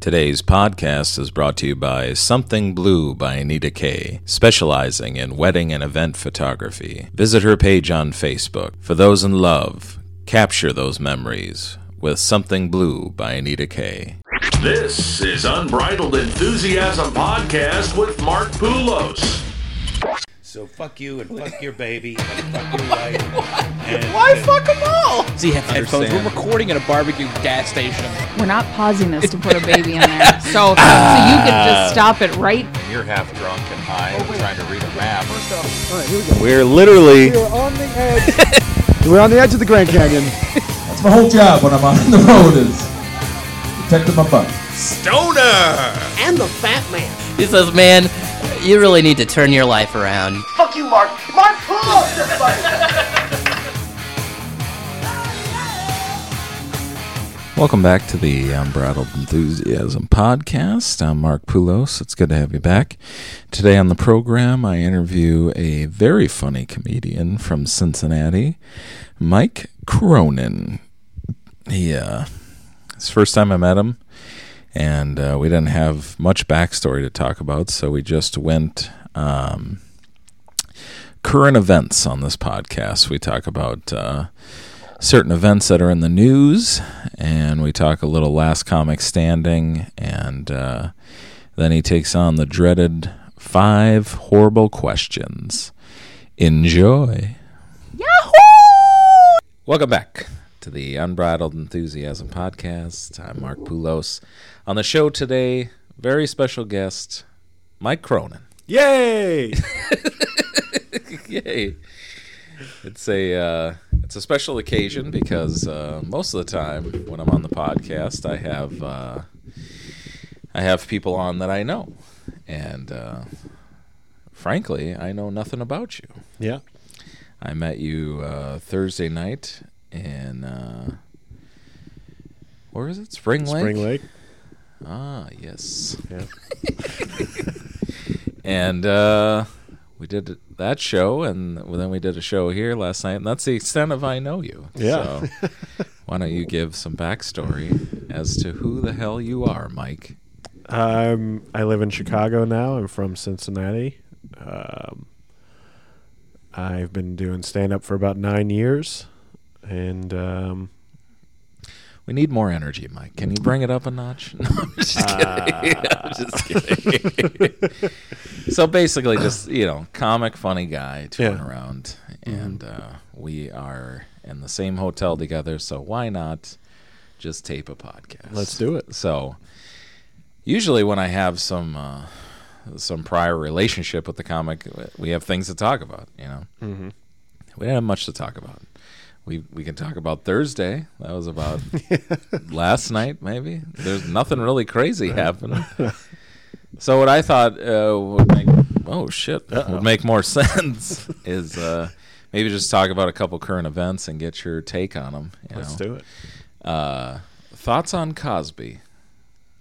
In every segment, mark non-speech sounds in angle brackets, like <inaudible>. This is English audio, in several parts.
Today's podcast is brought to you by Something Blue by Anita Kay, specializing in wedding and event photography. Visit her page on Facebook. For those in love, capture those memories with Something Blue by Anita Kay. This is Unbridled Enthusiasm Podcast with Mark Poulos. So fuck you and fuck your baby and fuck your wife. And, Why fuck them all? So you have headphones. Understand. We're recording at a barbecue gas station. We're not pausing this to put a baby in there. <laughs> So, so you can just ah. stop it right. You're half drunk and high and trying to read a map. First off, all right, here we go. We're literally We're on the edge. <laughs> We're on the edge of the Grand Canyon. That's my whole job when I'm on the road is protecting my butt. Stoner! And the fat man. He says, man, you really need to turn your life around. Fuck you, Mark. Mark Poulos, everybody. Welcome back to the Unbridled Enthusiasm podcast. I'm Mark Poulos. It's good to have you back. Today on the program, I interview a very funny comedian from Cincinnati, Mike Cronin. He, uh, it's the first time I met him, and uh, we didn't have much backstory to talk about, so we just went um, current events on this podcast. We talk about. Uh, certain events that are in the news, and we talk a little last comic standing, and uh, then he takes on the dreaded five horrible questions. Enjoy. Yahoo! Welcome back to the Unbridled Enthusiasm podcast. I'm Mark Poulos. On the show today, very special guest, Mike Cronin. Yay! <laughs> Yay! It's a uh, it's a special occasion because uh, most of the time when I'm on the podcast, I have uh, I have people on that I know, and uh, frankly, I know nothing about you. Yeah. I met you uh, Thursday night in uh, where is it? Spring Lake. Spring Lake. Ah, yes. Yeah. <laughs> and uh, we did that show, and then we did a show here last night, and that's the extent of I know you. Yeah. So, <laughs> why don't you give some backstory as to who the hell you are, Mike? Um, I live in Chicago now. I'm from Cincinnati. Um, I've been doing stand up for about nine years. And um, We need more energy, Mike. Can you bring it up a notch? <laughs> No, I'm just kidding. <laughs> I'm just kidding. <laughs> so basically, just you know, comic, funny guy touring Yeah. around, and uh, we are in the same hotel together. So why not just tape a podcast? Let's do it. So usually, when I have some uh, some prior relationship with the comic, we have things to talk about. You know, mm-hmm. we don't have much to talk about. We we can talk about Thursday. That was about <laughs> <laughs> last night, maybe. There's nothing really crazy happening. <laughs> So what I thought uh, would make oh shit Uh-oh. would make more sense is uh, maybe just talk about a couple current events and get your take on them. You let's know? do it. Uh, thoughts on Cosby?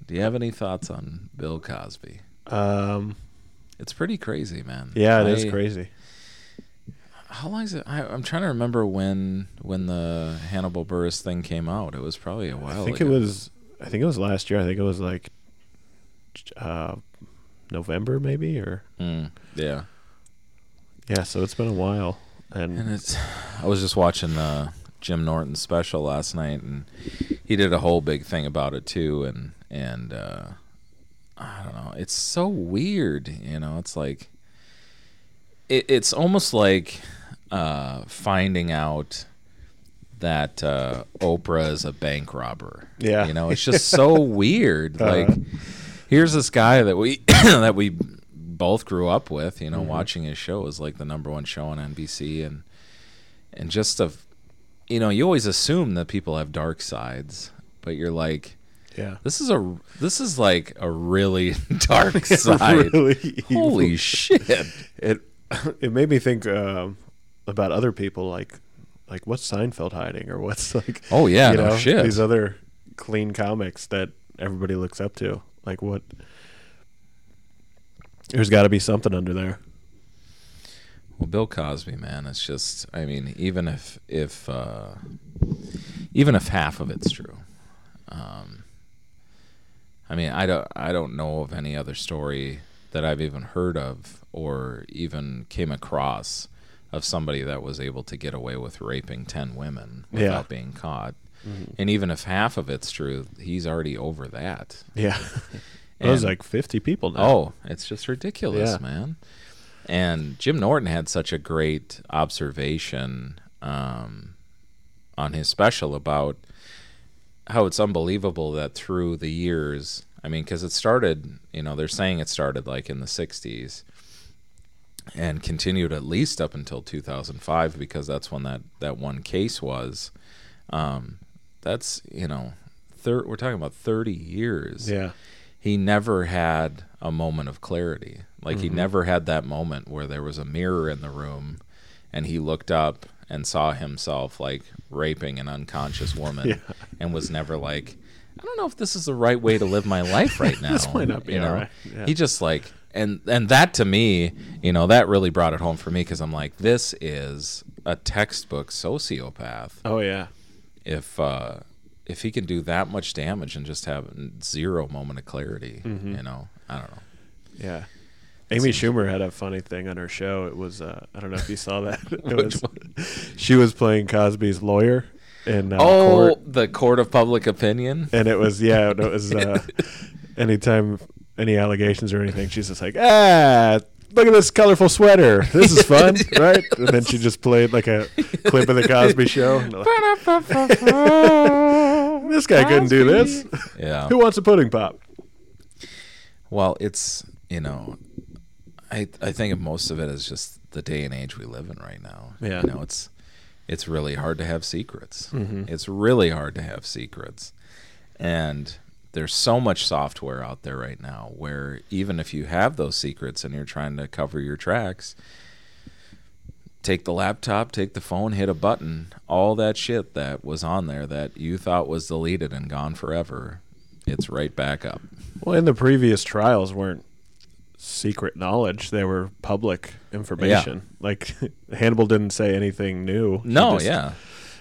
Do you have any thoughts on Bill Cosby? Um, It's pretty crazy, man. yeah, it is I- crazy. How long is it? I, I'm trying to remember when when the Hannibal Buress thing came out. It was probably a while. I think ago. it was. I think it was last year. I think it was like uh, November, maybe, or Mm, yeah, yeah. So it's been a while, and and it's. I was just watching uh, Jim Norton's special last night, and he did a whole big thing about it too. And and uh, I don't know. It's so weird, you know. It's like it, it's almost like uh, finding out that uh, Oprah is a bank robber. Yeah. you know, it's just so <laughs> weird. Uh-huh. Like, here's this guy that we <coughs> that we both grew up with. You know, Mm-hmm. watching his show was like the number one show on NBC, and and just of, you know, you always assume that people have dark sides, but you're like. yeah, This is a this is like a really <laughs> dark <laughs> side. really Holy shit! it <coughs> it made me think um, about other people like like what's Seinfeld hiding or what's <laughs> like Oh yeah, you no know shit. these other clean comics that everybody looks up to like what there's got to be something under there Well, Bill Cosby, man, it's just I mean, even if if uh, even if half of it's true, um, I mean, I don't I don't know of any other story that I've even heard of or even came across of somebody that was able to get away with raping 10 women Yeah. without being caught. And even if half of it's true, he's already over that. Yeah. <laughs> it was like 50 people now. Oh, it's just ridiculous, Yeah. man. And Jim Norton had such a great observation um, on his special about how it's unbelievable that through the years, I mean, because it started, you know, they're saying it started like in the 60s and continued at least up until 2005 because that's when that, that one case was. Um, that's, you know, thir- we're talking about 30 years Yeah. he never had a moment of clarity. Like Mm-hmm. he never had that moment where there was a mirror in the room and he looked up and saw himself like raping an unconscious woman <laughs> Yeah. and was never like I don't know if this is the right way to live my life right <laughs> now. This might not be you know? all right. Yeah. He just like and and that to me, you know, that really brought it home for me cuz I'm like this is a textbook sociopath Oh, yeah. if uh, if he can do that much damage and just have zero moment of clarity, Mm-hmm. you know, I don't know. Yeah. Amy Schumer had a funny thing on her show. It was uh, I don't know if you saw that. <laughs> It was, <laughs> she was playing Cosby's lawyer in uh, oh, court, the court of public opinion. and it was yeah, it was uh, <laughs> anytime any allegations or anything, she's just like ah. Look at this colorful sweater. This is fun, <laughs> right? And then she just played like a clip of the Cosby Show. <laughs> this guy couldn't do this. Yeah. <laughs> Who wants a pudding pop? Well, it's you know, I I think most of it is just the day and age we live in right now. Yeah. You know, it's it's really hard to have secrets. Mm-hmm. It's really hard to have secrets, and there's so much software out there right now where even if you have those secrets and you're trying to cover your tracks, take the laptop, take the phone, hit a button, all that shit that was on there that you thought was deleted and gone forever, it's right back up. Well, in the previous trials weren't secret knowledge; they were public information. Like <laughs> Hannibal didn't say anything new. No, just- yeah.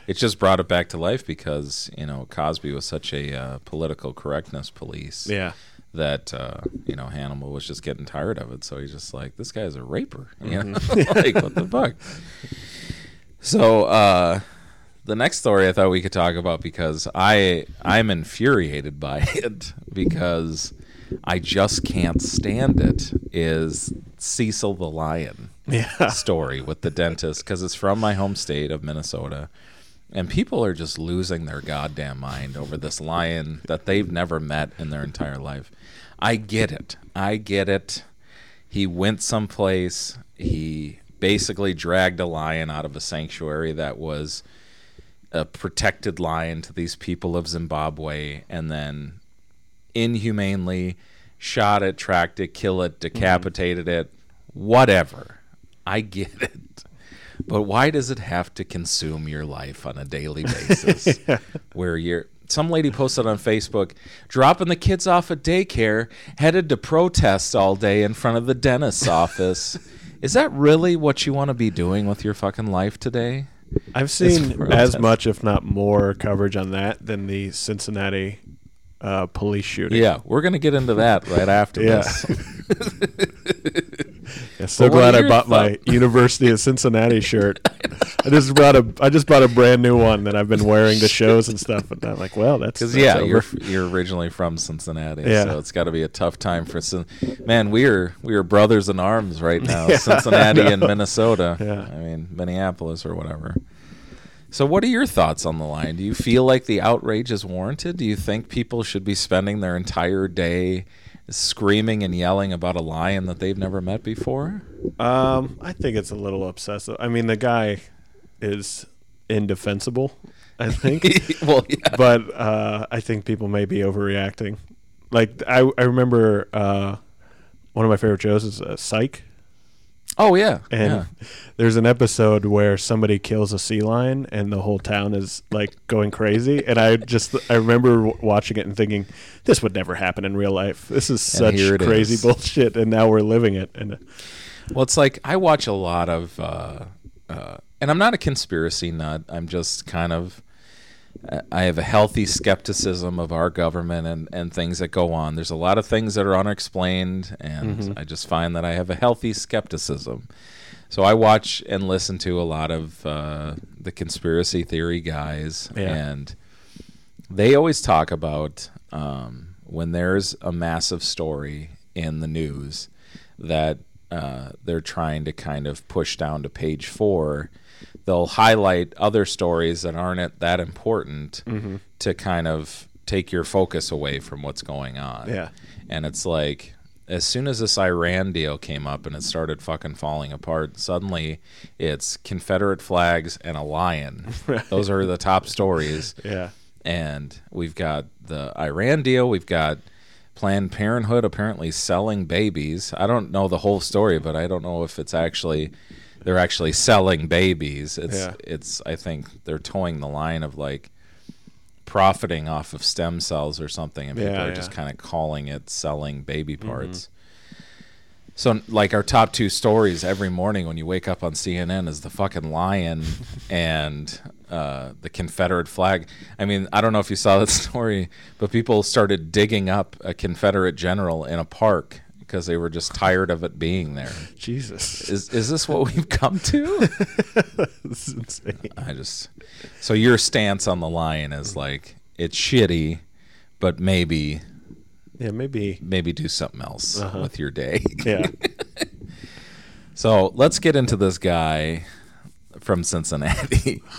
It just brought it back to life because, you know, Cosby was such a uh, political correctness police yeah, that, uh, you know, Hannibal was just getting tired of it. So he's just like, this guy's a raper. <laughs> You know? Mm-hmm. <laughs> like, what the fuck? So, uh, the next story I thought we could talk about because I I'm infuriated by <laughs> it because I just can't stand it is Cecil the Lion yeah. story with the dentist because it's from my home state of Minnesota. And people are just losing their goddamn mind over this lion that they've never met in their entire life. I get it. I get it. He went someplace. He basically dragged a lion out of a sanctuary that was a protected lion to these people of Zimbabwe and then inhumanely shot it, tracked it, killed it, mm-hmm. decapitated it, whatever. I get it. But why does it have to consume your life on a daily basis? <laughs> Where you're some lady posted on Facebook, dropping the kids off at daycare, headed to protest all day in front of the dentist's office. <laughs> Is that really what you want to be doing with your fucking life today? I've seen as much, if not more, coverage on that than the Cincinnati uh, police shooting. Yeah, we're gonna get into that right after Yeah. this. <laughs> Yeah, so But what are glad I bought my <laughs> University of Cincinnati shirt. I just bought a I just bought a brand new one that I've been wearing to shows and stuff. And I'm like, well, that's Because yeah, over. you're you're originally from Cincinnati, Yeah. so it's got to be a tough time for man. We are we are brothers in arms right now, <laughs> Yeah, Cincinnati and. Minnesota. Yeah. I mean Minneapolis or whatever. So, what are your thoughts on the line? Do you feel like the outrage is warranted? Do you think people should be spending their entire day screaming and yelling about a lion that they've never met before? Um, I think it's a little obsessive. I mean, the guy is indefensible. I <laughs> think. well, yeah. but uh, I think people may be overreacting. Like I, I remember uh, one of my favorite shows is uh, Psych, Oh yeah, and yeah. there's an episode where somebody kills a sea lion, and the whole town is like going crazy. And I just I remember watching it and thinking, this would never happen in real life. This is such crazy is. bullshit, and now we're living it. And uh, Well, it's like I watch a lot of, uh, uh, and I'm not a conspiracy nut. I'm just kind of, I have a healthy skepticism of our government and, and things that go on. There's a lot of things that are unexplained, and Mhm. I just find that I have a healthy skepticism. So I watch and listen to a lot of uh, the conspiracy theory guys, Yeah. and they always talk about um, when there's a massive story in the news that uh, they're trying to kind of push down to page four. They'll highlight other stories that aren't that important Mhm. to kind of take your focus away from what's going on. Yeah. And it's like, as soon as this Iran deal came up and it started fucking falling apart, suddenly it's Confederate flags and a lion. <laughs> Those are the top stories. Yeah. And we've got the Iran deal. We've got Planned Parenthood apparently selling babies. I don't know the whole story, but I don't know if it's actually they're actually selling babies. It's Yeah. it's I think they're towing the line of like profiting off of stem cells or something, and people Yeah, are yeah. just kind of calling it selling baby Mm-hmm. parts. So, like our top two stories every morning when you wake up on CNN is the fucking lion <laughs> and uh, the Confederate flag. I mean, I don't know if you saw that <laughs> story, but people started digging up a Confederate general in a park because they were just tired of it being there. Jesus. Is is this what we've come to? <laughs> this is insane. I just so your stance on the lion is like it's shitty, but maybe Yeah, maybe. maybe do something else Uh-huh. with your day. Yeah. <laughs> So let's get into this guy from Cincinnati. <laughs>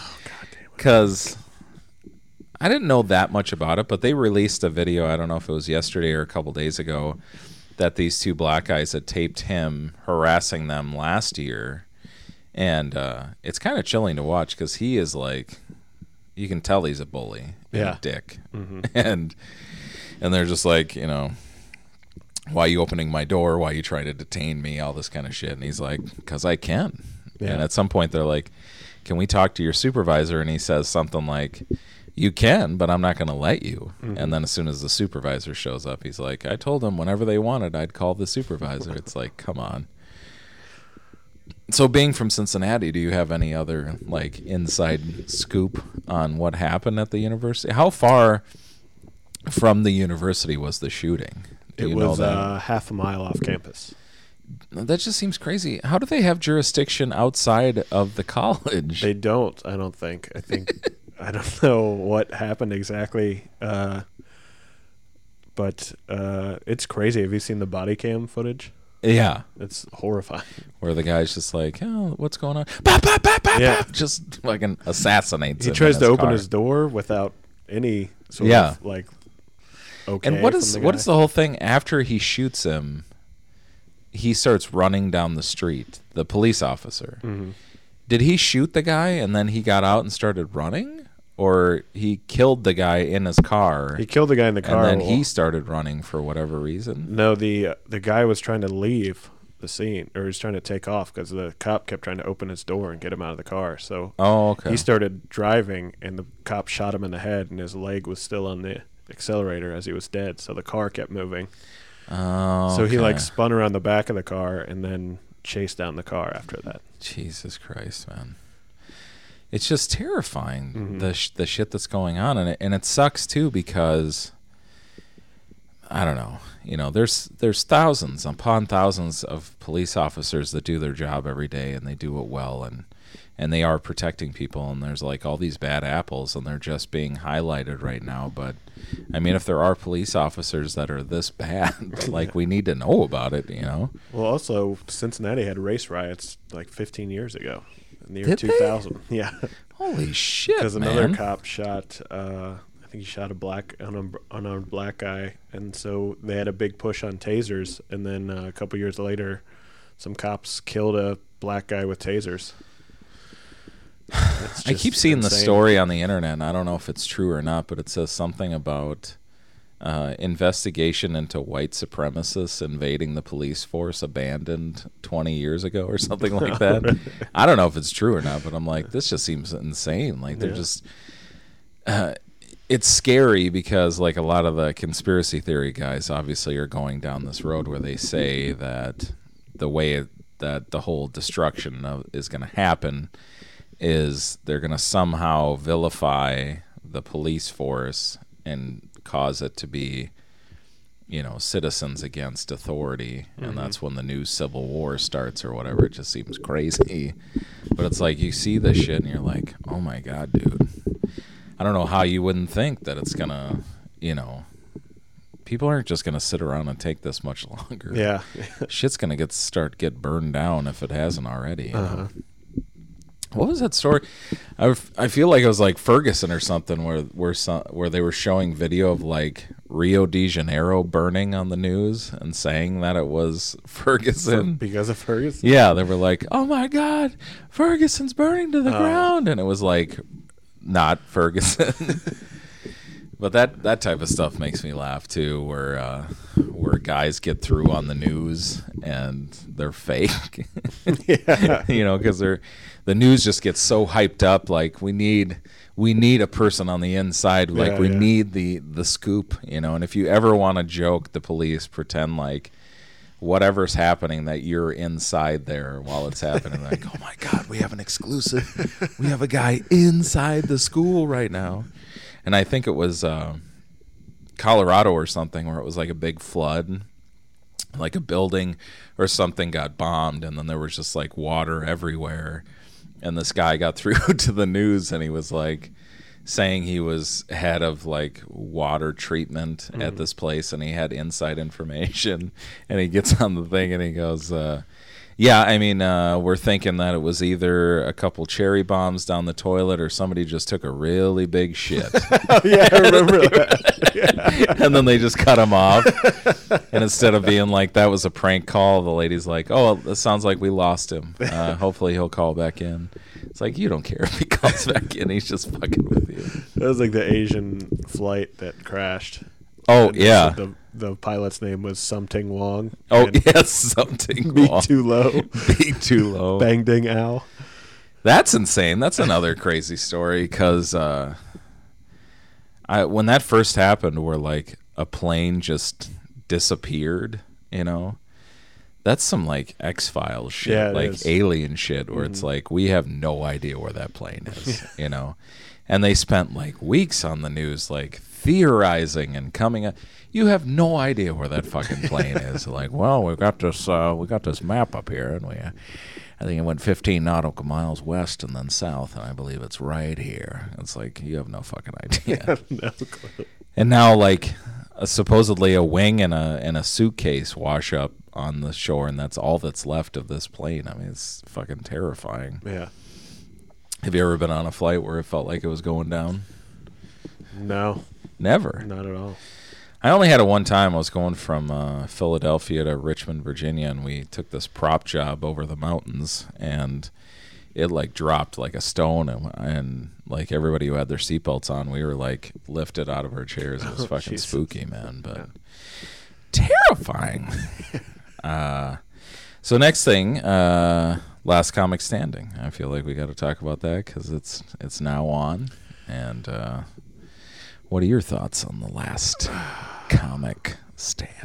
Because I didn't know that much about it, but they released a video, I don't know if it was yesterday or a couple days ago, that these two black guys had taped him harassing them last year. And uh, it's kind of chilling to watch because he is like, you can tell he's a bully, and Yeah. a dick. Mhm. <laughs> And, and they're just like, you know, why you opening my door? Why you trying to detain me? All this kind of shit. And he's like, because I can. Yeah. And at some point, they're like, can we talk to your supervisor? And he says something like, you can, but I'm not going to let you. Mhm. And then as soon as the supervisor shows up, he's like, I told them whenever they wanted, I'd call the supervisor. it's like, come on. So, being from Cincinnati, do you have any other like inside scoop on what happened at the university? How far from the university was the shooting? Do It you know was uh, half a mile off campus. that just seems crazy. How do they have jurisdiction outside of the <laughs> college? They don't. I don't think. I think. I don't <laughs> know what happened exactly. Uh, but uh, it's crazy. Have you seen the body cam footage? yeah, It's horrifying. where the guy's just like, "Oh, what's going on?" Bop, bop, bop, bop, Yeah. bop, just fucking assassinates. He tries to open car. his door without any sort Yeah. of like. Okay. And what is the what is the whole thing after he shoots him? He starts running down the street. The police officer. Mhm. Did he shoot the guy and then he got out and started running, or he killed the guy in his car? He killed the guy in the car. and then he started running for whatever reason. No, the uh, the guy was trying to leave the scene, or he was trying to take off because the cop kept trying to open his door and get him out of the car. So Oh, okay. he started driving, and the cop shot him in the head, and his leg was still on the accelerator as he was dead. So the car kept moving. Oh, So he like spun around the back of the car and then chased down the car after that. Jesus Christ, man. It's just terrifying Mhm. the sh- the shit that's going on, and it and it sucks too because I don't know. You know, there's there's thousands upon thousands of police officers that do their job every day, and they do it well, and and they are protecting people. And there's like all these bad apples, and they're just being highlighted right now. But I mean, if there are police officers that are this bad, <laughs> like we need to know about it. You know? Well, also Cincinnati had race riots like 15 years ago in the year Did they? 2000. <laughs> Yeah, Holy shit, because another man. cop shot. Uh, I think he shot a black unarmed, unarmed black guy, and so they had a big push on tasers. And then uh, a couple years later, some cops killed a black guy with tasers. <sighs> It's I just keep seeing the insane. story on the internet, and I don't know if it's true or not, but it says something about uh, investigation into white supremacists invading the police force abandoned 20 years ago or something like <laughs> that. I don't know if it's true or not, but I'm like, this just seems insane. Like they're Yeah. just. Uh, it's scary because like a lot of the conspiracy theory guys obviously are going down this road where they say that the way that the whole destruction of, is going to happen is they're going to somehow vilify the police force and cause it to be you know citizens against authority and that's when the new civil war starts or whatever it just seems crazy but it's like you see this shit and you're like oh my god dude i don't know how you wouldn't think that it's gonna you know people aren't just gonna sit around and take this much <laughs> longer Yeah. shit's gonna get start get burned down if it hasn't already? Uh-huh. What was that story? I, I feel like it was like Ferguson or something where where some, where they were showing video of like Rio de Janeiro burning on the news and saying that it was <laughs> Ferguson. because of Ferguson. Yeah, they were like, "Oh my God, Ferguson's burning to the Oh. ground," and it was like not Ferguson. <laughs> but that that type of stuff makes me laugh too, where uh, where guys get through on the news and they're fake. <laughs> Yeah. <laughs> you know, because they're the news just gets so hyped up. Like we need we need a person on the inside. Like Yeah, we yeah. need the the scoop. You know, and if you ever want to joke the police, pretend like whatever's happening that you're inside there while it's happening. like, oh my god, we have an exclusive. We have a guy inside the school right now, and I think it was. Uh, Colorado or something where it was like a big flood like a building or something got bombed and then there was just like water everywhere. And this guy got <laughs> through to the news and he was like saying he was head of like water treatment at this place and he had inside information. <laughs> And he gets on the thing and he goes uh yeah, I mean, uh, we're thinking that it was either a couple cherry bombs down the toilet or somebody just took a really big shit. <laughs> yeah, I remember that. and then they just cut him off. And instead of being like that was a prank call, the lady's like, "Oh, it sounds like we lost him. Uh, hopefully he'll call back in." It's like you don't care if he calls back in; he's just fucking with you. That was like the Asian flight that crashed. Oh yeah. The the pilot's name was Something Wong. Oh <laughs> yes, something Be too low. <laughs> Be too low. Bang Ding Ow. That's insane. That's another crazy story because uh, I when that first happened, where like a plane just disappeared, you know, that's some like X Files shit, Yeah, like is. Mm-hmm. alien shit, where it's like we have no idea where that plane is, <laughs> you know, and they spent like weeks on the news, like theorizing and coming up. You have no idea where that fucking plane <laughs> is. Like, well, we've got this, uh, we got this map up here, and we, uh, I think it went 15 nautical miles west and then south, and I believe it's right here. It's like you have no fucking <laughs> idea. no clue. and now, like, uh, supposedly a wing and a and a suitcase wash up on the shore, and that's all that's left of this plane. I mean, it's fucking terrifying. Yeah. Have you ever been on a flight where it felt like it was going down? No, Never. not at all. I only had it one time. I was going from uh, Philadelphia to Richmond, Virginia, and we took this prop job over the mountains, and it like dropped like a stone, and, and like everybody who had their seatbelts on, we were like lifted out of our chairs. It was <laughs> fucking Jesus. spooky, man, but terrifying. <laughs> uh, so next thing, uh, last comic standing. I feel like we got to talk about that because it's it's now on, and. What are your thoughts on the last <sighs> comic standing?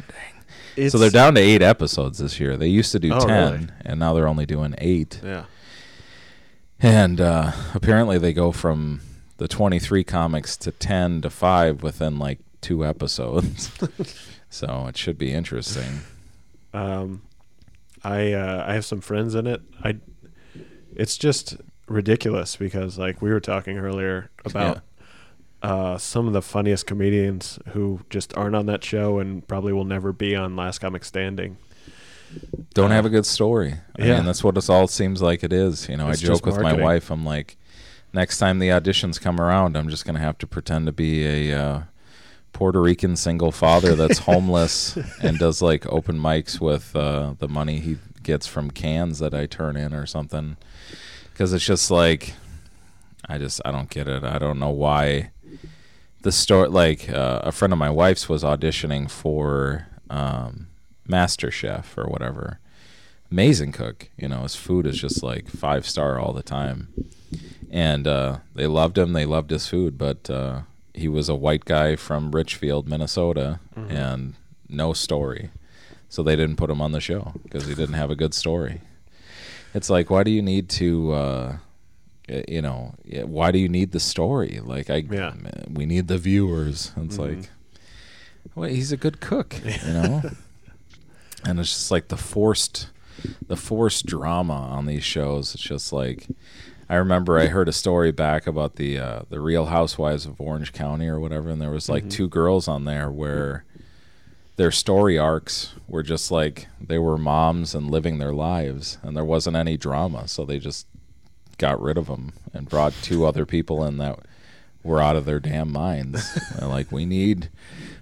It's, so they're down to eight episodes this year. They used to do Oh, ten, really? and now they're only doing eight. Yeah. And uh, apparently, they go from the twenty-three comics to ten to five within like two episodes. <laughs> so it should be interesting. Um, I uh, I have some friends in it. I it's just ridiculous because like we were talking earlier about uh, some of the funniest comedians who just aren't on that show and probably will never be on Last Comic Standing. Don't Uh, have a good story. I yeah. mean, that's what it all seems like it is. You know, It's I joke with my wife. I'm like, next time the auditions come around, I'm just gonna have to pretend to be a uh, Puerto Rican single father that's <laughs> homeless and does like open mics with uh, the money he gets from cans that I turn in or something. Because it's just like, I just I don't get it. I don't know why the story. Like uh, a friend of my wife's was auditioning for um, Master Chef or whatever. Amazing cook. You know, his food is just like five star all the time. And uh, they loved him. They loved his food, but uh, he was a white guy from Richfield, Minnesota, and no story. So they didn't put him on the show because he didn't have a good story. It's like, why do you need to uh, you know, why do you need the story? Like, I, Yeah. we need the viewers. It's Mhm. like, well, he's a good cook, you know. <laughs> and it's just like the forced, the forced drama on these shows. It's just like, I remember I heard a story back about the uh, the Real Housewives of Orange County or whatever, and there was like Mhm. two girls on there where their story arcs were just like they were moms and living their lives, and there wasn't any drama, so they just got rid of them and brought two other people in that were out of their damn minds. <laughs> Like, we need,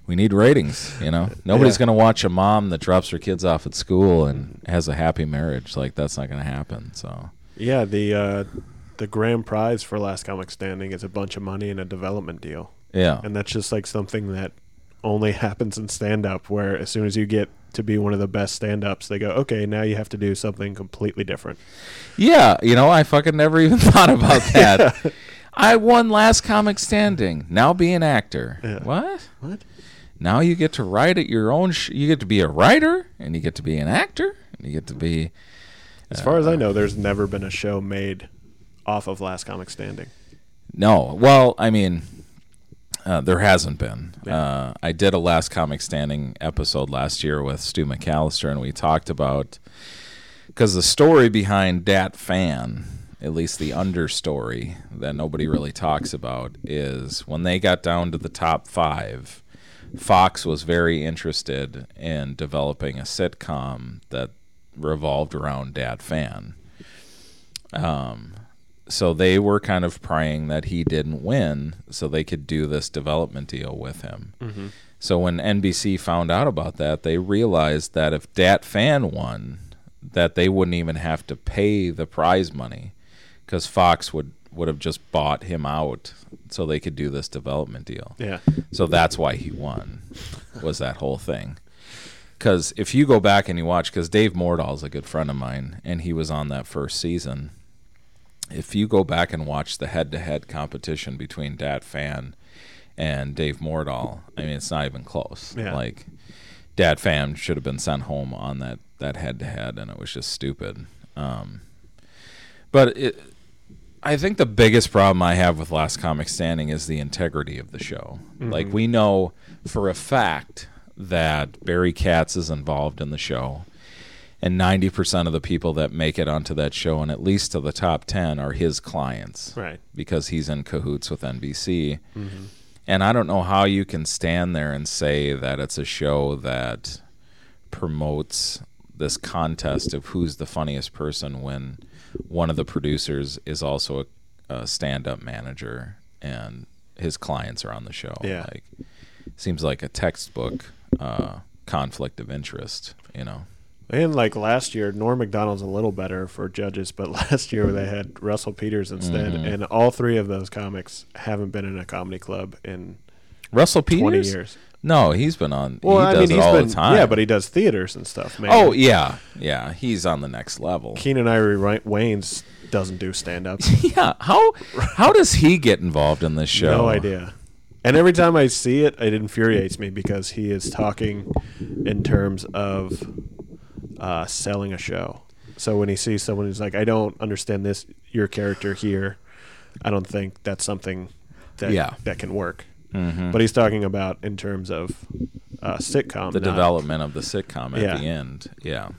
we need ratings. You know, nobody's Yeah. gonna watch a mom that drops her kids off at school and has a happy marriage. Like that's not gonna happen. So Yeah, the uh, the grand prize for Last Comic Standing is a bunch of money and a development deal. Yeah. and that's just like something that only <laughs> happens in stand up. Where as soon as you get to be one of the best stand ups, they go, okay, now you have to do something completely different. Yeah, you know, I fucking never even <laughs> thought about <laughs> that. I won last comic standing. Now be an actor. Yeah. What? What? Now you get to write at your own. Sh- you get to be a writer, and you get to be an actor, and you get to be. As far as I uh, know, there's never been a show made off of Last Comic Standing. No, well, I mean, uh, there hasn't been. Uh, I did a last comic standing episode last year with Stu McAllister, and we talked about because the story behind Dat Phan, at least the understory that nobody really talks about, is when they got down to the top five. Fox was very interested in developing a sitcom that revolved around Dat Phan. Um, so they were kind of praying that he didn't win so they could do this development deal with him. Mhm. So when NBC found out about that, they realized that if Dat Phan won, that they wouldn't even have to pay the prize money because Fox would would have just bought him out so they could do this development deal. Yeah. So that's why he won. Was that whole thing? Because if you go back and you watch, because Dave Mordal's a good friend of mine, and he was on that first season. If you go back and watch the head-to-head competition between Dat Phan and Dave Mordal, I mean, it's not even close. Yeah. Like, Dat Phan should have been sent home on that that head-to-head, and it was just stupid. Um, but it, I think the biggest problem I have with Last Comic Standing is the integrity of the show. Like Mhm. we know for a fact that Barry Katz is involved in the show, and ninety percent of the people that make it onto that show, and at least to the top ten, are his clients. Right. Because he's in cahoots with NBC. Mhm. And I don't know how you can stand there and say that it's a show that promotes this contest of who's the funniest person when one of the producers is also a, a stand-up manager and his clients are on the show. Yeah. Like seems like a textbook uh, conflict of interest, you know. And like last year, Norm Macdonald's a little better for judges, but <laughs> last year they had Russell Peters instead, Mhm. and all three of those comics haven't been in a comedy club in Russell Peters? twenty years. No, he's been on. Well, he I does mean, it he's all been the time. yeah, but he does theaters and stuff. Man. Oh yeah, yeah. He's on the next level. Keenen Ivory Wayans doesn't do stand up. <laughs> yeah. How how does he get involved in this show? No idea. And every time I see it, it infuriates me because he is talking in terms of uh, selling a show. So when he sees someone who's like, "I don't understand this, your character here," I don't think that's something that Yeah. that can work. Mhm. But he's talking about in terms of uh, sitcom, the development of the sitcom at Yeah. the end. Yeah.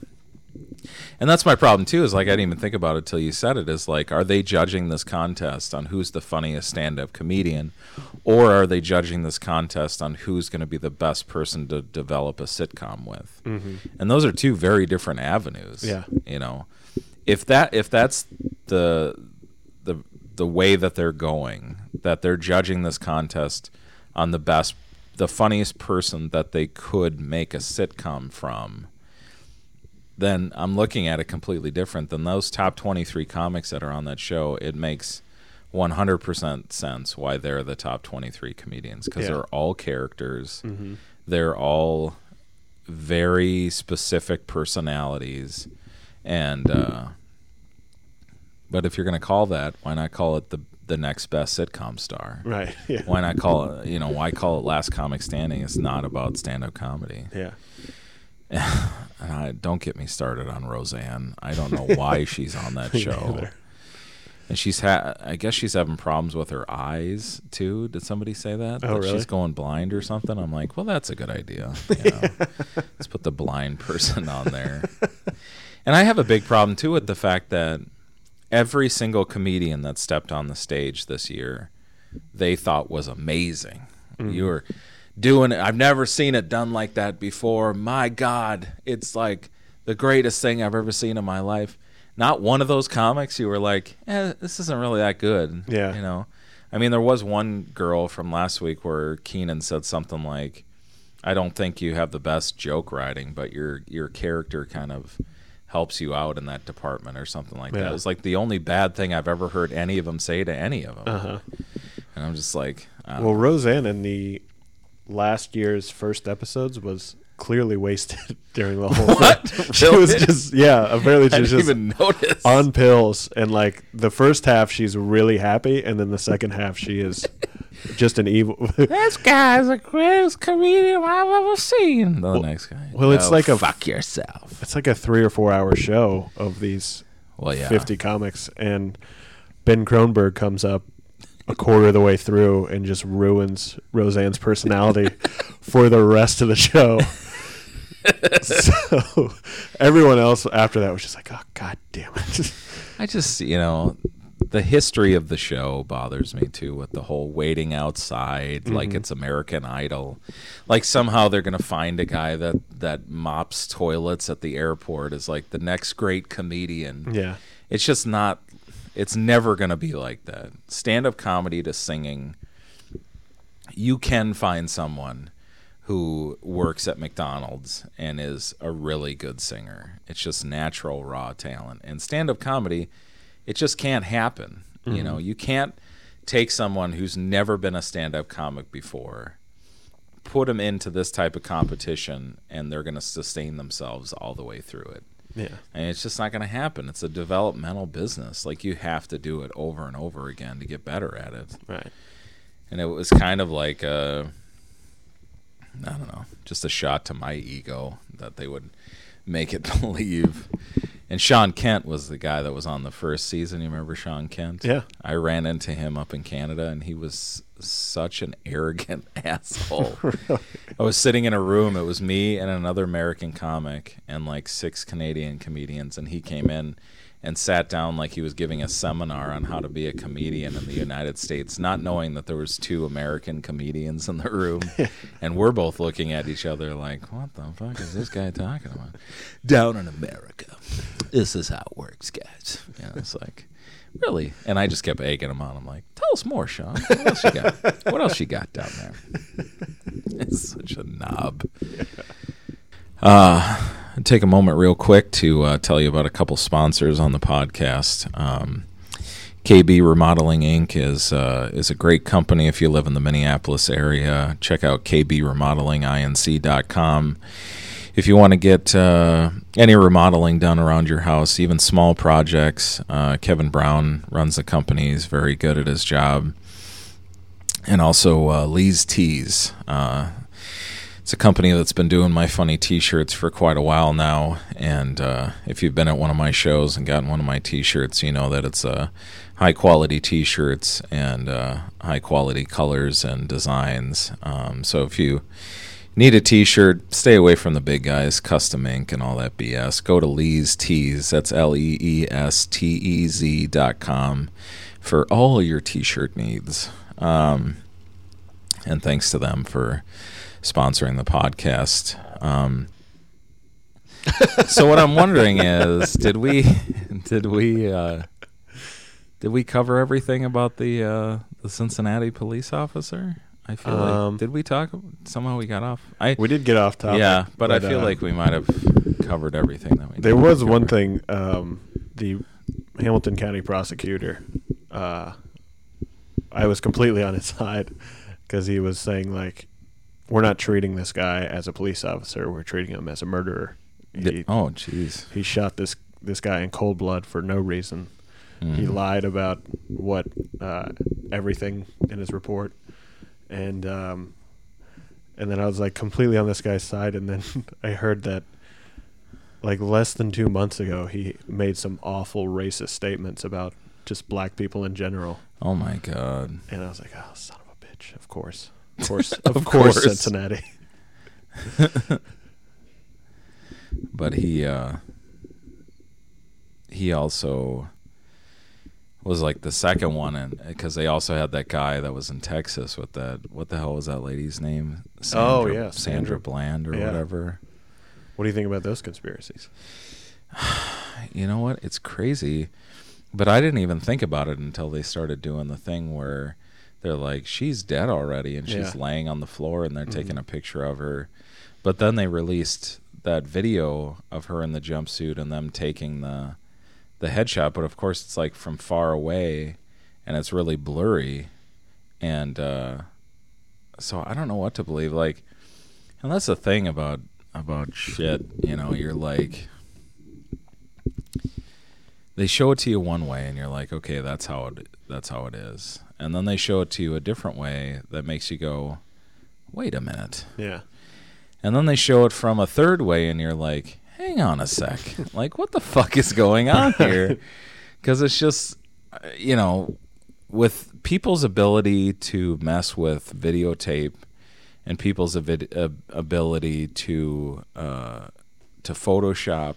And that's my problem too. Is like I didn't even think about it till you said it. Is like, are they judging this contest on who's the funniest stand-up comedian, or are they judging this contest on who's going to be the best person to develop a sitcom with? Mhm. And those are two very different avenues. Yeah. You know, if that if that's the the the way that they're going, that they're judging this contest on the best, the funniest person that they could make a sitcom from, then I'm looking at it completely different than those top 23 comics that are on that show. It makes 100% sense why they're the top 23 comedians because Yeah. they're all characters. Mhm. They're all very specific personalities and uh, but if you're going to call that why not call it the the next best sitcom star Right, <laughs> yeah. why not call it you know why call it last comic standing it's not about stand-up comedy Yeah. <laughs> I, don't get me started on roseanne i don't know why <laughs> she's on that show. And she's ha- I guess she's having problems with her eyes too. Did somebody say that? Oh, that really? She's going blind or something. I'm like, well, that's a good idea. <laughs> You know? Let's put the blind person on there. And I have a big problem too with the fact that every single comedian that stepped on the stage this year, they thought was amazing. You mm-hmm. were doing it. I've never seen it done like that before. My God, it's like the greatest thing I've ever seen in my life. Not one of those comics you were like, eh, this isn't really that good. Yeah. You know, I mean, there was one girl from last week where Keenen said something like, I don't think you have the best joke writing, but your your character kind of helps you out in that department or something like that. It was like the only bad thing I've ever heard any of them say to any of them. Uh-huh. And I'm just like, don't Well, Roseanne in the last year's first episodes was clearly wasted <laughs> during the whole What? thing. <laughs> She was just yeah, apparently <laughs> she's just even notice. on pills and like the first half she's really happy and then the second half she is just an evil this guy's the greatest comedian I've ever seen. The next guy. well, it's "Oh, like a- fuck yourself. It's like a 3 or 4 hour show of these Well, yeah. 50 comics and Ben Kronberg comes up a quarter of the way through and just ruins Roseanne's personality <laughs> for the rest of the show. <laughs> so everyone else after that was just like, oh god damn it. <laughs> I just, you know, the history of the show bothers me too with the whole waiting outside like Mhm. it's American Idol. Like somehow they're going to find a guy that that mops toilets at the airport is like the next great comedian. Yeah. It's just not it's never going to be like that. Stand-up comedy to singing you can find someone who works at McDonald's and is a really good singer. It's just natural raw talent. And stand-up comedy, it just can't happen. You mm-hmm. know, you can't take someone who's never been a stand-up comic before, put them into this type of competition and they're going to sustain themselves all the way through it. Yeah. And it's just not going to happen. It's a developmental business. Like you have to do it over and over again to get better at it. Right. And it was kind of like a, I don't know, just a shot to my ego that they would make it <laughs> believe. And Sean Kent was the guy that was on the first season. You remember Sean Kent? Yeah. I ran into him up in Canada, and he was such an arrogant <laughs> asshole. <laughs> really? I was sitting in a room. It was me and another American comic and like six Canadian comedians, and he came in and sat down like he was giving a seminar on how to be a comedian in the United States, not knowing that there was two American comedians in the room, <laughs> and we're both looking at each other like, "What the fuck is this guy talking about?" Down in America, this is how it works, guys. You know, it's like. Really? And I just kept egging him on. I'm like, tell us more, Sean. What else you got? what else you got down there? <laughs> It's such a knob. Uh, take a moment real quick to uh, tell you about a couple sponsors on the podcast. Um, KB Remodeling Inc. is uh, is a great company if you live in the Minneapolis area. Check out kbremodelinginc.com. If you want to get uh, any remodeling done around your house, even small projects, uh, Kevin Brown runs the company. He's very good at his job. And also uh, Lee's Tees. It's a company that's been doing my funny T-shirts for quite a while now, and uh, if you've been at one of my shows and gotten one of my T-shirts, you know that it's uh, high quality T-shirts and uh, high quality colors and designs. Um, so if you need a T-shirt, stay away from the big guys, custom ink and all that BS. Go to Lee's Tees. That's L E E S T E Z dot com for all your T-shirt needs. Um, and thanks to them for sponsoring the podcast. Um, so what I'm wondering is, did we, <laughs> did we, uh, did we cover everything about the uh, the Cincinnati police officer? I feel Um, like did we talk? Somehow we got off. I We did get off topic. yeah, but, I feel uh, like we might have covered everything that we. There was one thing. Um, the Hamilton County prosecutor, uh, I was completely on his <laughs> side because he was saying like, "We're not treating this guy as a police officer. We're treating him as a murderer." He, Oh, jeez. he shot this this guy in cold blood for no reason. He Mhm. lied about what uh, everything in his report, and um, and then I was like completely on this guy's side, and then <laughs> I heard that like less than two months ago he made some awful racist statements about just black people in general. Oh my god. And I was like, oh, son of a bitch. Of course. Of course. <laughs> Of, course, course. Cincinnati. <laughs> but he uh he also was like the second one and because they also had that guy that was in Texas with that what the hell was that lady's name Oh, yeah, Sandra Sandra. Bland or Yeah. whatever What do you think about those conspiracies? <sighs> you know what it's crazy but I didn't even think about it until they started doing the thing where they're like she's dead already and she's Yeah. Mm-hmm. laying on the floor and they're taking a picture of her. But then they released that video of her in the jumpsuit and them taking the the headshot. But of course it's like from far away and it's really blurry. And uh so I don't know what to believe. Like and that's the thing about about shit you know you're like they show it to you one way and you're like okay that's how it that's how it is and then they show it to you a different way that makes you go wait a minute. Yeah. and then they show it from a third way and you're like hang on a sec. <laughs> Like what the fuck is going on <laughs> here? Because it's just you know with people's ability to mess with videotape and people's avid- ability to uh, to Photoshop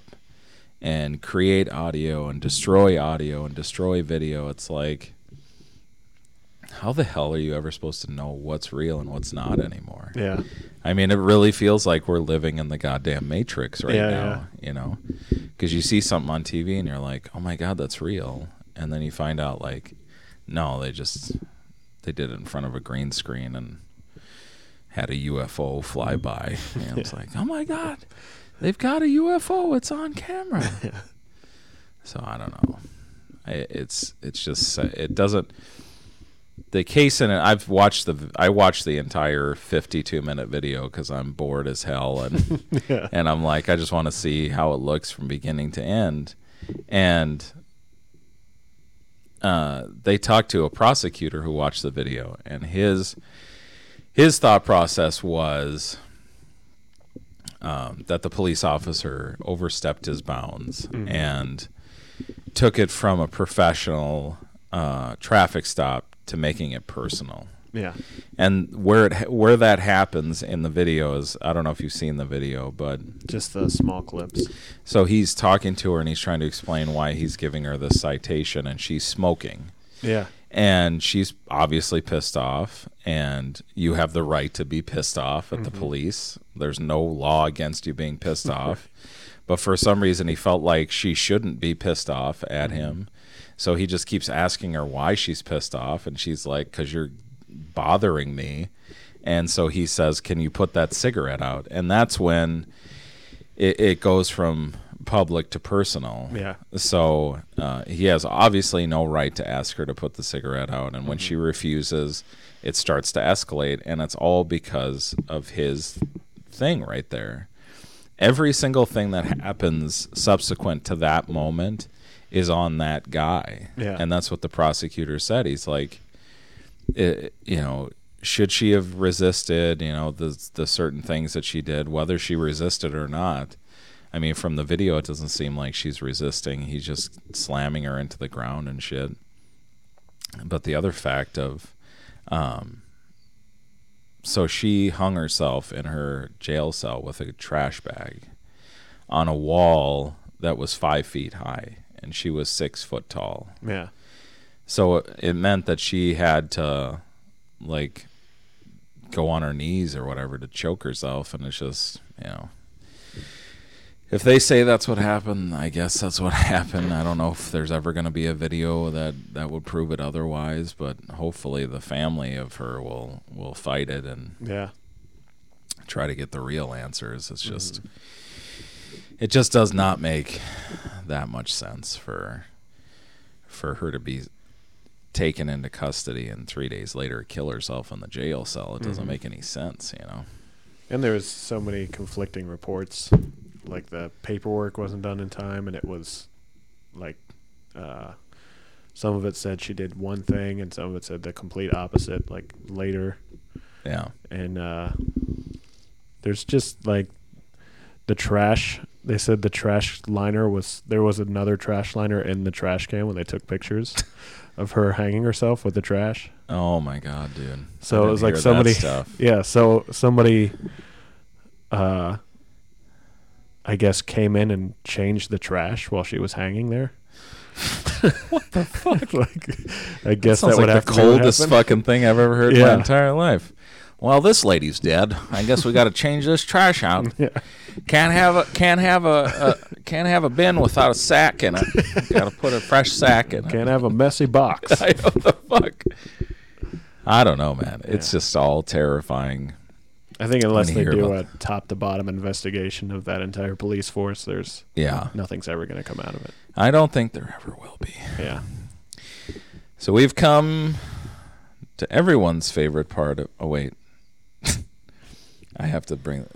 and create audio and destroy audio and destroy video, it's like, how the hell are you ever supposed to know what's real and what's not anymore? Yeah. I mean, it really feels like we're living in the goddamn matrix right Yeah, now, you know? Because you see something on TV and you're like, oh my God, that's real. And then you find out, like, no, they just, they did it in front of a green screen and had a UFO fly by. <laughs> And it's like, oh my God, they've got a UFO. It's on camera. <laughs> so I don't know. I, it's, it's just, it doesn't, the case in it i've watched the i watched the entire 52 minute video because i'm bored as hell and <laughs> Yeah. and i'm like i just want to see how it looks from beginning to end and uh, they talked to a prosecutor who watched the video and his his thought process was um, that the police officer overstepped his bounds and took it from a professional uh, traffic stop to making it personal. Yeah. And where it where that happens in the video is I don't know if you've seen the video, but Just the small clips. so he's talking to her and he's trying to explain why he's giving her this citation and she's smoking. Yeah. And she's obviously pissed off, and you have the right to be pissed off at the mm-hmm. police. There's no law against you being pissed off. <laughs> But for some reason, he felt like she shouldn't be pissed off at mm-hmm. him. So he just keeps asking her why she's pissed off. And she's like, because you're bothering me. And so he says, Can you put that cigarette out? And that's when it, it goes from public to personal. Yeah. So uh, he has obviously no right to ask her to put the cigarette out. And when she refuses, it starts to escalate. And it's all because of his thing right there. Every single thing that happens subsequent to that moment is on that guy. Yeah. And that's what the prosecutor said. He's like, it, you know, should she have resisted, you know, the the certain things that she did, whether she resisted or not. I mean, from the video, it doesn't seem like she's resisting. He's just slamming her into the ground and shit. But the other fact of, um, so she hung herself in her jail cell with a trash bag on a wall that was five feet high, and she was six foot tall. Yeah. So it meant that she had to like go on her knees or whatever to choke herself and it's just, you know. If they say that's what happened, I guess that's what <laughs> happened. I don't know if there's ever going to be a video that that would prove it otherwise, but hopefully the family of her will will fight it and Yeah. try to get the real answers. It's just mm-hmm. It just does not make that much sense for for her to be taken into custody and 3 days later kill herself in the jail cell. It doesn't make any sense, you know. And there was so many conflicting reports. Like the paperwork wasn't done in time, and it was like uh, some of it said she did one thing, and some of it said the complete opposite. Like later, Yeah. and uh, there's just like the trash they said the trash liner was there was another trash liner in the trash can when they took pictures <laughs> of her hanging herself with the trash. Oh my god, dude! So it was like that somebody, stuff. <laughs> yeah. So somebody, uh, I guess came in and changed the trash while she was hanging there. <laughs> what the fuck? like, I guess that Sounds would like have the coldest happened. fucking thing I've ever heard in Yeah. my entire life. Well, this lady's dead. I guess we got to change this trash out. <laughs> Yeah. Can't have a can't have a, a can't have a bin without a sack in it. got to put a fresh sack in it. Can't have a messy box. <laughs> I know the fuck. I don't know, man. It's just all terrifying. I think unless they do a top to bottom investigation of that entire police force, there's Yeah, nothing's ever going to come out of it. I don't think there ever will be. Yeah. So we've come to everyone's favorite part of. Oh wait, I have to bring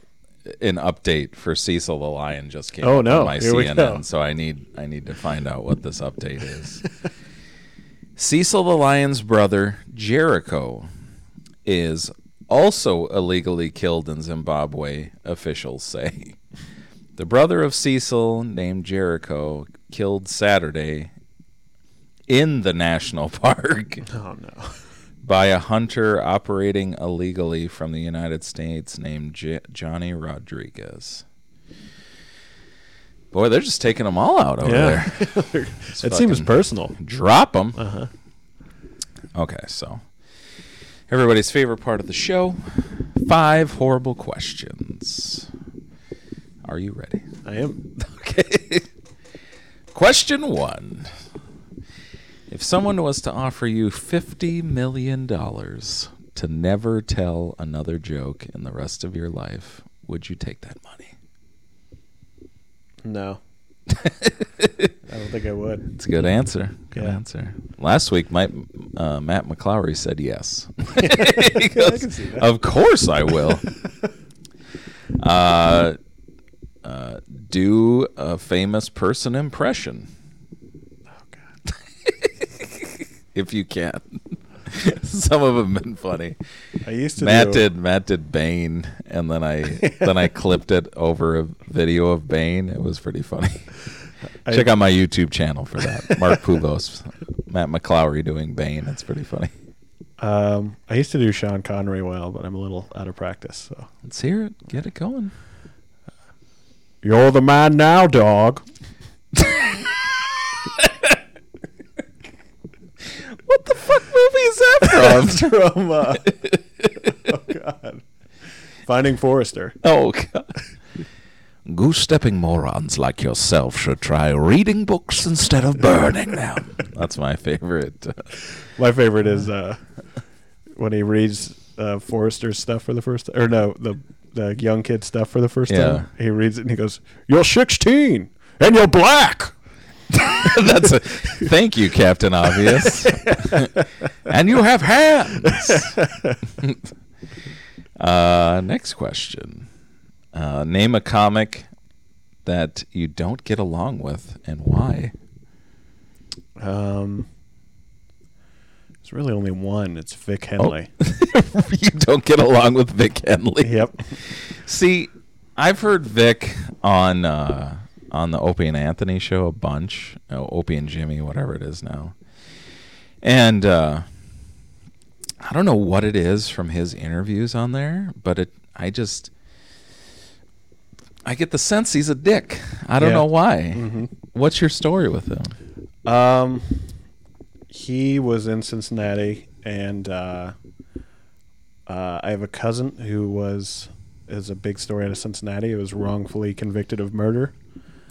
an update for Cecil the Lion. Just came Oh, no. on my Here CNN, so I need I need to find out what this update is. <laughs> Cecil the Lion's brother Jericho is also illegally killed in Zimbabwe. Officials say the brother of Cecil, named Jericho, killed Saturday in the national <laughs> park Oh no. By a hunter operating illegally from the United States named J- Johnny Rodriguez. Boy, they're just taking them all out over Yeah. there. <laughs> it <laughs> seems personal. Drop them. Uh-huh. Okay, so everybody's favorite part of the show five horrible questions. Are you ready? I am. <laughs> Okay. Question one. If someone was to offer you $50 million to never tell another joke in the rest of your life, would you take that money? No. <laughs> I don't think I would. It's a good answer. Good Yeah. answer. Last week, Mike, uh, Matt McClowry said yes. <laughs> <laughs> Goes, see that. Of course I will. uh, uh, do a famous person impression. Oh god. If you can. <laughs> Some of them have been funny. I used to Matt do- did Matt did Bane, and then I <laughs> then I clipped it over a video of Bane. It was pretty funny. I- Check out my YouTube channel for that. Mark Pulos, <laughs> Matt McClowry doing Bane. It's pretty funny. Um, I used to do Sean Connery well, but I'm a little out of practice. So Let's hear it. Get it going. you're the man now, dog. What the fuck movie is that from? From uh, <laughs> oh god, Finding Forrester. oh god. Goose-stepping morons like yourself should try reading books instead of burning them. That's my favorite. uh, My favorite is uh, when he reads uh, Forrester's stuff for the first or no the the young kid stuff for the first Yeah. time. He reads it and he goes, "You're 16 and you're black." <laughs> That's a thank you, Captain Obvious. <laughs> and you have hands. <laughs> uh, next question. Uh, name a comic that you don't get along with and why. Um, there's really only one. It's Vic Henley. you don't get along with Vic Henley. Yep. See, I've heard Vic on uh, on the Opie and Anthony show a bunch. Oh, Opie and Jimmy, whatever it is now. And uh, I don't know what it is from his interviews on there, but it I just I get the sense he's a dick. I don't Yeah. know why. Mm-hmm. What's your story with him? Um, he was in Cincinnati, and uh, uh, I have a cousin who was is a big story out of Cincinnati. He was wrongfully convicted of murder.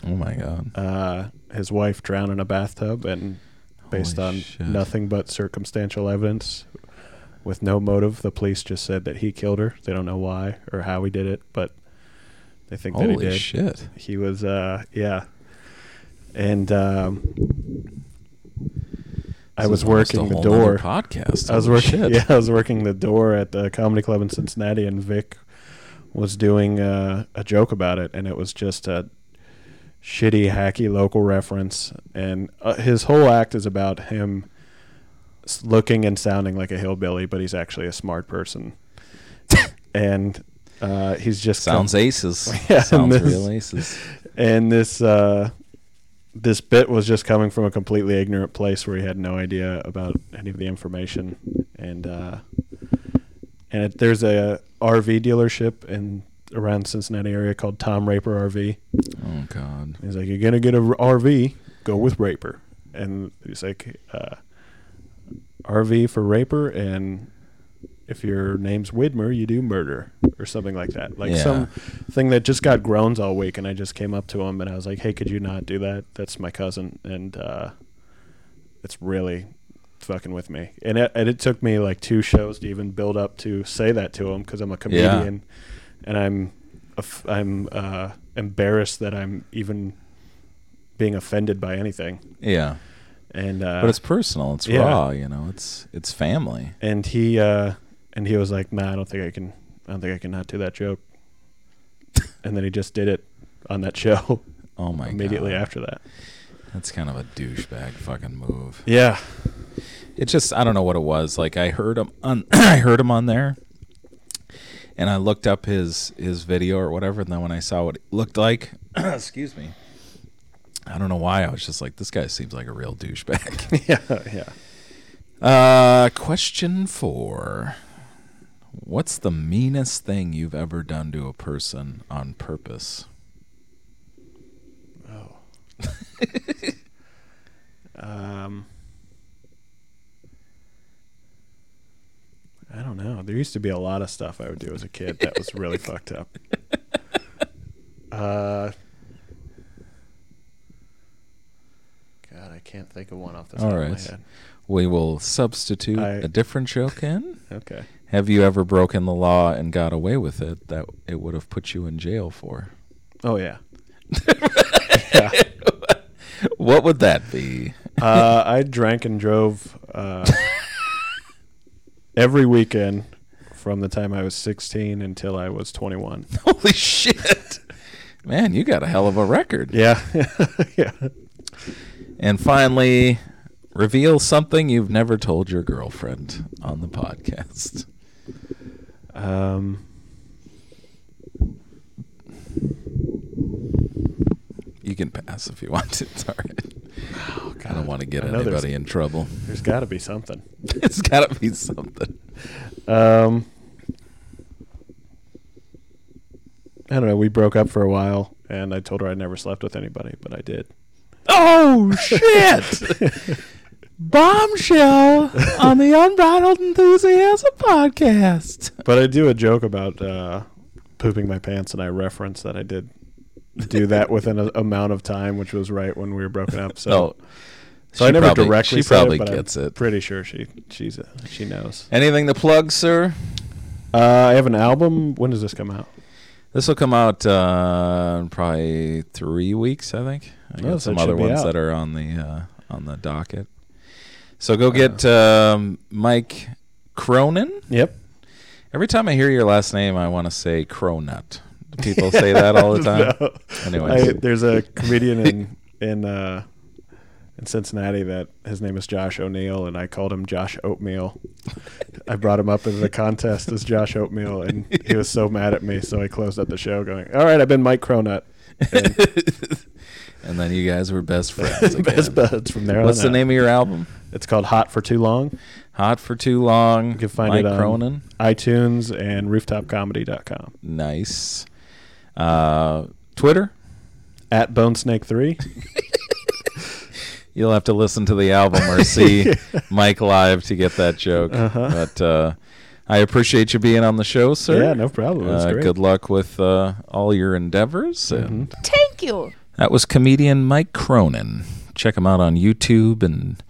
Oh my god. Uh, his wife drowned in a bathtub, and based Holy on shit. nothing but circumstantial evidence, with no motive, the police just said that he killed her. They don't know why or how he did it, but they think that he Holy did. shit. He was, uh, yeah, and um, I This was is almost working a the whole nother door. podcast. I was Holy working. shit. <laughs> Yeah, I was working the door at the comedy club in Cincinnati, and Vic was doing uh, a joke about it, and it was just a shitty, hacky local reference, and uh, his whole act is about him looking and sounding like a hillbilly, but he's actually a smart person, <laughs> and uh, he's just Sounds aces. <laughs> Yeah, Sounds this- real aces. and this uh, this bit was just coming from a completely ignorant place where he had no idea about any of the information, and uh, and it, there's a RV dealership in around Cincinnati area called Tom Raper RV. Oh God. He's like, you're gonna get a RV, go with Raper, and he's like, uh, RV for Raper, and if your name's Widmer, you do murder or something like that. Like Yeah. some thing that just got groans all week, and I just came up to him and I was like, hey, could you not do that? That's my cousin, and uh, it's really fucking with me. And it, and it took me like two shows to even build up to say that to him because I'm a comedian, and I'm I'm uh, embarrassed that I'm even being offended by anything. Yeah. And uh, But it's personal. It's yeah. raw. You know. It's it's family. and he uh, and he was like, "Nah, I don't think I can. I don't think I can not do that joke." <laughs> and then he just did it on that show Oh my <laughs> immediately God. after that. That's kind of a douchebag fucking move. Yeah, It just I don't know what it was. Like I heard him on <clears throat> I heard him on there. And I looked up his his video or whatever, and then when I saw what it looked like, <clears throat> excuse me. I don't know why I was just like, this guy seems like a real douchebag. <laughs> yeah, yeah. Uh, question four. What's the meanest thing you've ever done to a person on purpose? <laughs> Um, I don't know. There used to be a lot of stuff I would do as a kid that was really <laughs> fucked up. <laughs> Uh, God, I can't think of one off the top All of my right. head. We will substitute I- a different joke in. Okay. Have you ever broken the law and got away with it that it would have put you in jail for? Oh yeah. <laughs> What would that be? uh, I drank and drove uh, every weekend from the time I was 16 until I was 21. <laughs> Holy shit. Man, you got a hell of a record. Yeah, <laughs> yeah. And finally, reveal something you've never told your girlfriend on the podcast. Um, You can pass if you want to. <laughs> It's all right. I don't want to get I know there's- anybody in trouble. there's got to be something. <laughs> it's got to be something. Um, I don't know. We broke up for a while, and I told her I never slept with anybody, but I did. Oh, shit. <laughs> Bombshell on the Unbridled Enthusiasm podcast. But I do a joke about uh, pooping my pants, and I reference that I did do that within an amount of time, which was right when we were broken up. So, <laughs> Oh, so I never probably- directly she said probably it, but gets I'm it. Pretty sure she she's a, she knows. Anything to plug, sir? Uh, I have an album. When does this come out? This will come out uh, probably three weeks, I think. I Oh, got so some other ones out. that are on the uh, on the docket. So go get um, Mike Cronin. Yep. Every time I hear your last name, I want to say Cronut. People say that all the <laughs> time? No. Anyways. I, there's a comedian in in uh, in Cincinnati that his name is Josh O'Neill, and I called him Josh Oatmeal. I brought him up in the contest as Josh Oatmeal, and he was so mad at me, so I closed up the show, going, "All right, I've been Mike Cronut." And and then you guys were best <laughs> friends. Best buds from there. What's the out. name of your album? It's called Hot for Too Long. Hot for Too Long. You can find Mike it on Cronin. iTunes and rooftopcomedy.com. Nice. Uh, Twitter. At Bonesnake3. <laughs> You'll have to listen to the album or see <laughs> Mike live to get that joke. Uh-huh. But uh, I appreciate you being on the show, sir. Yeah, no problem. Uh, great. good luck with uh, all your endeavors. And Thank you. that was comedian Mike Cronin. Check him out on YouTube and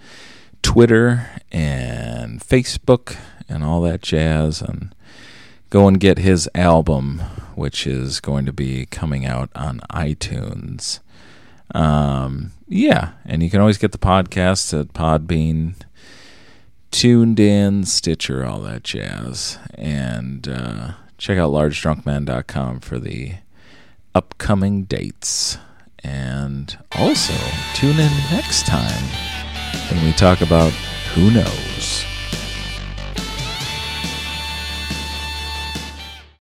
Twitter and Facebook and all that jazz. And go and get his album, which is going to be coming out on iTunes. Um, yeah, and you can always get the podcast at Podbean, TuneIn, Stitcher, all that jazz. And uh, check out largedrunkman.com for the upcoming dates. And also tune in next time when we talk about who knows.